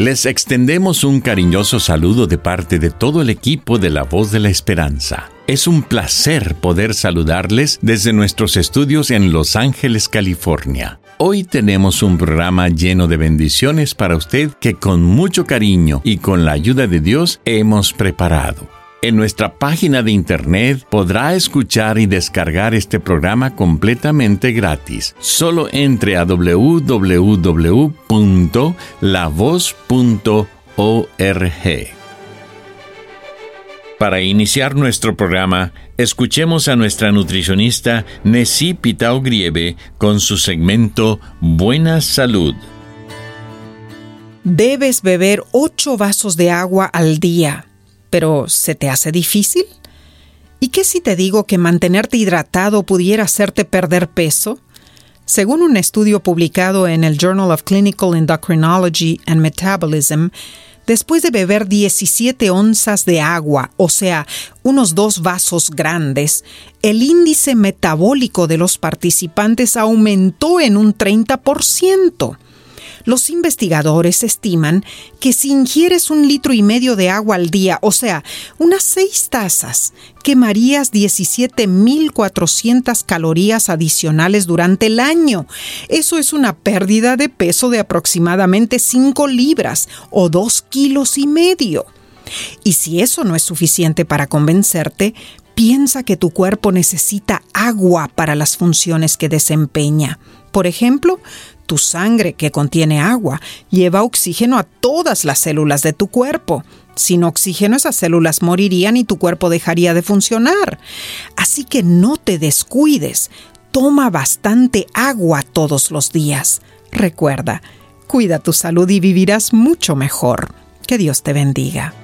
Les extendemos un cariñoso saludo de parte de todo el equipo de La Voz de la Esperanza. Es un placer poder saludarles desde nuestros estudios en Los Ángeles, California. Hoy tenemos un programa lleno de bendiciones para usted que con mucho cariño y con la ayuda de Dios hemos preparado. En nuestra página de internet podrá escuchar y descargar este programa completamente gratis. Solo entre a www.lavoz.org. Para iniciar nuestro programa, escuchemos a nuestra nutricionista Nessie Pitao Grieve con su segmento Buena Salud. Debes beber 8 vasos de agua al día pero ¿se te hace difícil? ¿Y qué si te digo que mantenerte hidratado pudiera hacerte perder peso? Según un estudio publicado en el Journal of Clinical Endocrinology and Metabolism, después de beber 17 onzas de agua, o sea, unos dos vasos grandes, el índice metabólico de los participantes aumentó en un 30%. Los investigadores estiman que si ingieres un litro y medio de agua al día, o sea, unas seis tazas, quemarías 17.400 calorías adicionales durante el año. Eso es una pérdida de peso de aproximadamente 5 libras o 2 kilos y medio. Y si eso no es suficiente para convencerte, piensa que tu cuerpo necesita agua para las funciones que desempeña. Por ejemplo, tu sangre, que contiene agua, lleva oxígeno a todas las células de tu cuerpo. Sin oxígeno esas células morirían y tu cuerpo dejaría de funcionar. Así que no te descuides. Toma bastante agua todos los días. Recuerda, cuida tu salud y vivirás mucho mejor. Que Dios te bendiga.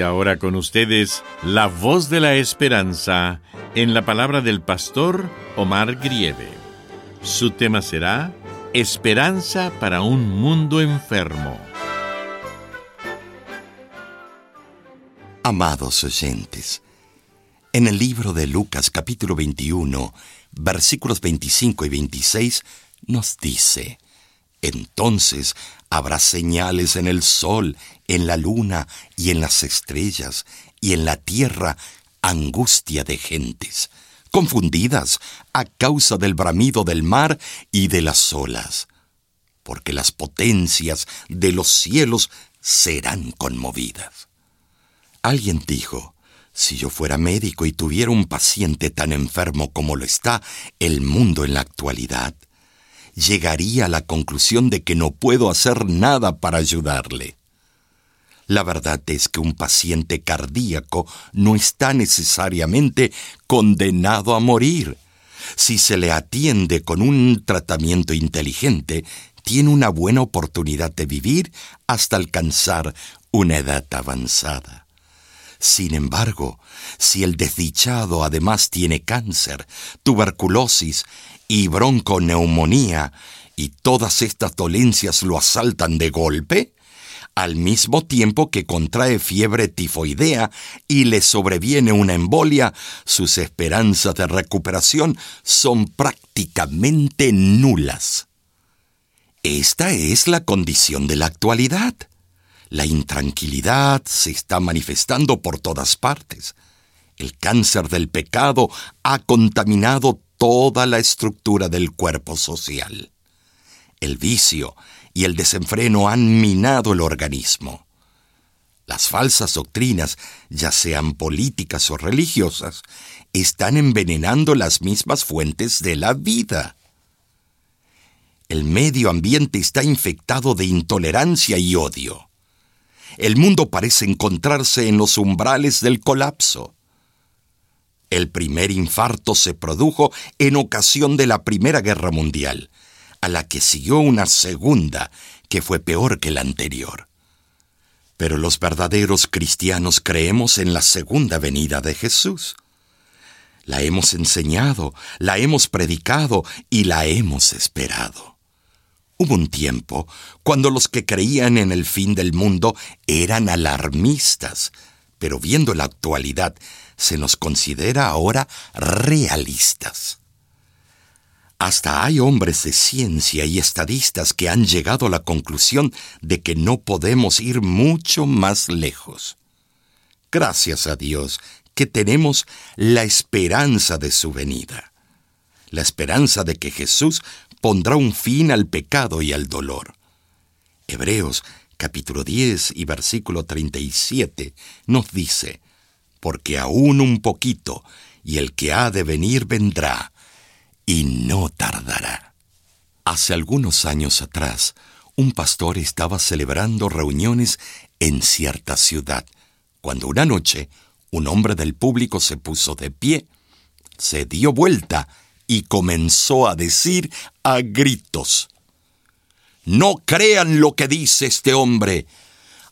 Ahora con ustedes, la voz de la esperanza en la palabra del pastor Omar Grieve. Su tema será Esperanza para un mundo enfermo. Amados oyentes, en el libro de Lucas capítulo 21, versículos 25 y 26, nos dice, Entonces habrá señales en el sol, en la luna y en las estrellas, y en la tierra angustia de gentes, confundidas a causa del bramido del mar y de las olas, porque las potencias de los cielos serán conmovidas. Alguien dijo, si yo fuera médico y tuviera un paciente tan enfermo como lo está el mundo en la actualidad, llegaría a la conclusión de que no puedo hacer nada para ayudarle. La verdad es que un paciente cardíaco no está necesariamente condenado a morir. Si se le atiende con un tratamiento inteligente, tiene una buena oportunidad de vivir hasta alcanzar una edad avanzada. Sin embargo, si el desdichado además tiene cáncer, tuberculosis y bronconeumonía, y todas estas dolencias lo asaltan de golpe, al mismo tiempo que contrae fiebre tifoidea y le sobreviene una embolia, sus esperanzas de recuperación son prácticamente nulas. Esta es la condición de la actualidad. La intranquilidad se está manifestando por todas partes. El cáncer del pecado ha contaminado toda la estructura del cuerpo social. El vicio y el desenfreno han minado el organismo. Las falsas doctrinas, ya sean políticas o religiosas, están envenenando las mismas fuentes de la vida. El medio ambiente está infectado de intolerancia y odio. El mundo parece encontrarse en los umbrales del colapso. El primer infarto se produjo en ocasión de la Primera Guerra Mundial, a la que siguió una segunda que fue peor que la anterior. Pero los verdaderos cristianos creemos en la segunda venida de Jesús. La hemos enseñado, la hemos predicado y la hemos esperado. Hubo un tiempo cuando los que creían en el fin del mundo eran alarmistas, pero viendo la actualidad se nos considera ahora realistas. Hasta hay hombres de ciencia y estadistas que han llegado a la conclusión de que no podemos ir mucho más lejos. Gracias a Dios que tenemos la esperanza de su venida, la esperanza de que Jesús pondrá un fin al pecado y al dolor. Hebreos capítulo 10 y versículo 37 nos dice, porque aún un poquito, y el que ha de venir vendrá, y no tardará. Hace algunos años atrás, un pastor estaba celebrando reuniones en cierta ciudad, cuando una noche un hombre del público se puso de pie, se dio vuelta y comenzó a decir a gritos, No crean lo que dice este hombre.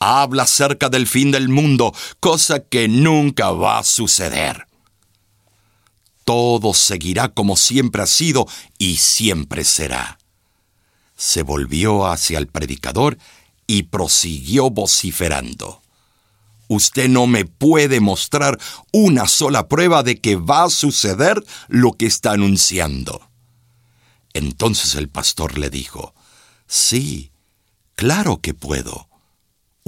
Habla acerca del fin del mundo, cosa que nunca va a suceder todo seguirá como siempre ha sido y siempre será. Se volvió hacia el predicador y prosiguió vociferando. Usted no me puede mostrar una sola prueba de que va a suceder lo que está anunciando. Entonces el pastor le dijo, Sí, claro que puedo.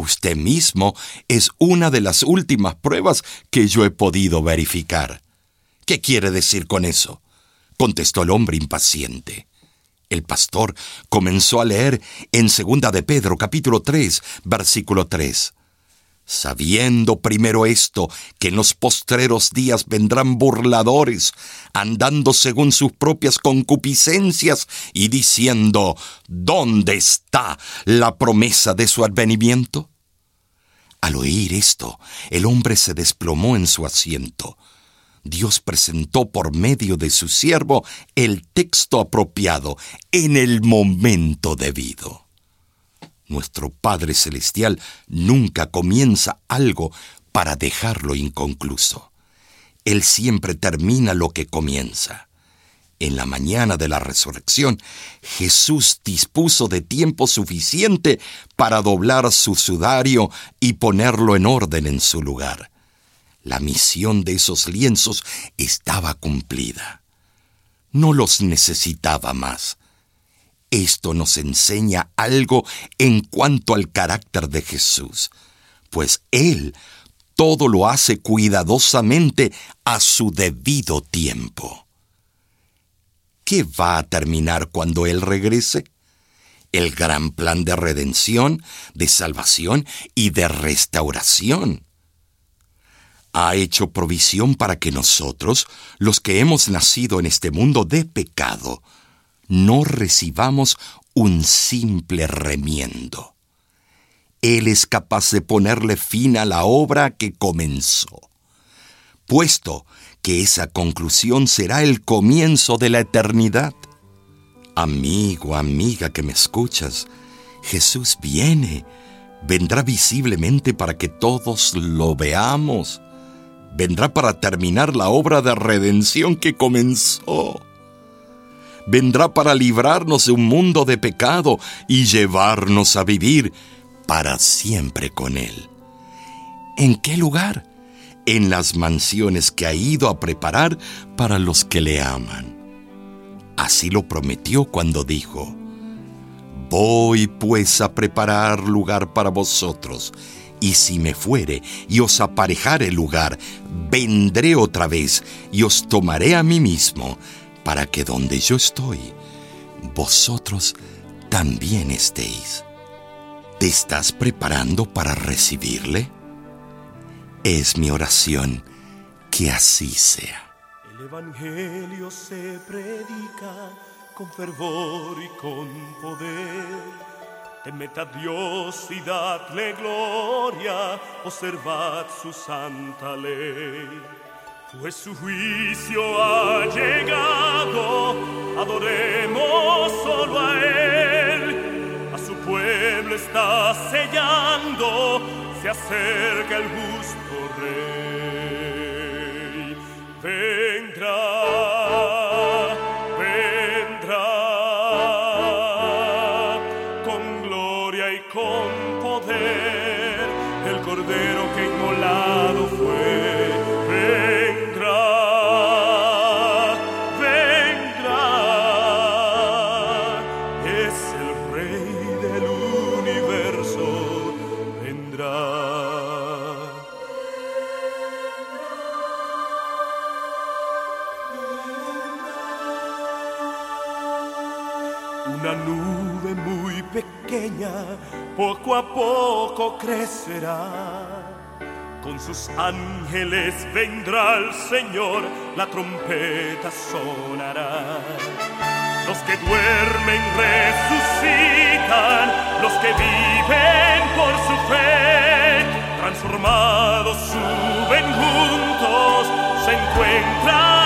Usted mismo es una de las últimas pruebas que yo he podido verificar. ¿Qué quiere decir con eso? contestó el hombre impaciente. El pastor comenzó a leer en segunda de Pedro capítulo 3, versículo 3. Sabiendo primero esto, que en los postreros días vendrán burladores, andando según sus propias concupiscencias y diciendo, ¿dónde está la promesa de su advenimiento? Al oír esto, el hombre se desplomó en su asiento. Dios presentó por medio de su siervo el texto apropiado en el momento debido. Nuestro Padre Celestial nunca comienza algo para dejarlo inconcluso. Él siempre termina lo que comienza. En la mañana de la resurrección, Jesús dispuso de tiempo suficiente para doblar su sudario y ponerlo en orden en su lugar. La misión de esos lienzos estaba cumplida. No los necesitaba más. Esto nos enseña algo en cuanto al carácter de Jesús, pues Él todo lo hace cuidadosamente a su debido tiempo. ¿Qué va a terminar cuando Él regrese? El gran plan de redención, de salvación y de restauración ha hecho provisión para que nosotros, los que hemos nacido en este mundo de pecado, no recibamos un simple remiendo. Él es capaz de ponerle fin a la obra que comenzó, puesto que esa conclusión será el comienzo de la eternidad. Amigo, amiga que me escuchas, Jesús viene, vendrá visiblemente para que todos lo veamos vendrá para terminar la obra de redención que comenzó. Vendrá para librarnos de un mundo de pecado y llevarnos a vivir para siempre con Él. ¿En qué lugar? En las mansiones que ha ido a preparar para los que le aman. Así lo prometió cuando dijo, Voy pues a preparar lugar para vosotros y si me fuere y os aparejare lugar, vendré otra vez y os tomaré a mí mismo, para que donde yo estoy, vosotros también estéis. ¿Te estás preparando para recibirle? Es mi oración que así sea. El Evangelio se predica con fervor y con poder. Temed a Dios y dadle gloria, observad su santa ley. Pues su juicio ha llegado, adoremos solo a Él. A su pueblo está sellando, se acerca el justo Rey. Vendrá. Poco a poco crecerá. Con sus ángeles vendrá el Señor, la trompeta sonará. Los que duermen resucitan, los que viven por su fe, transformados suben juntos, se encuentran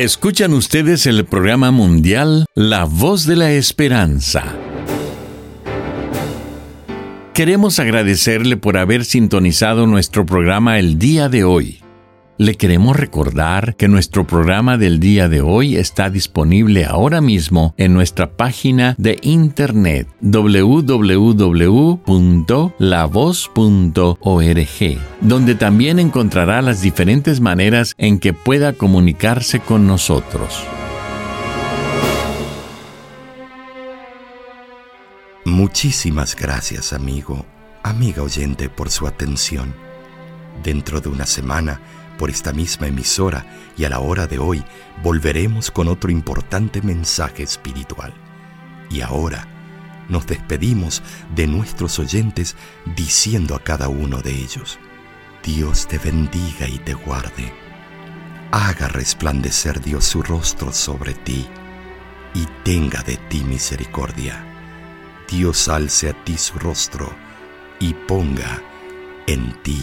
Escuchan ustedes el programa mundial La Voz de la Esperanza. Queremos agradecerle por haber sintonizado nuestro programa el día de hoy. Le queremos recordar que nuestro programa del día de hoy está disponible ahora mismo en nuestra página de internet www.lavoz.org, donde también encontrará las diferentes maneras en que pueda comunicarse con nosotros. Muchísimas gracias, amigo, amiga oyente, por su atención. Dentro de una semana, por esta misma emisora y a la hora de hoy volveremos con otro importante mensaje espiritual. Y ahora nos despedimos de nuestros oyentes diciendo a cada uno de ellos, Dios te bendiga y te guarde. Haga resplandecer Dios su rostro sobre ti y tenga de ti misericordia. Dios alce a ti su rostro y ponga en ti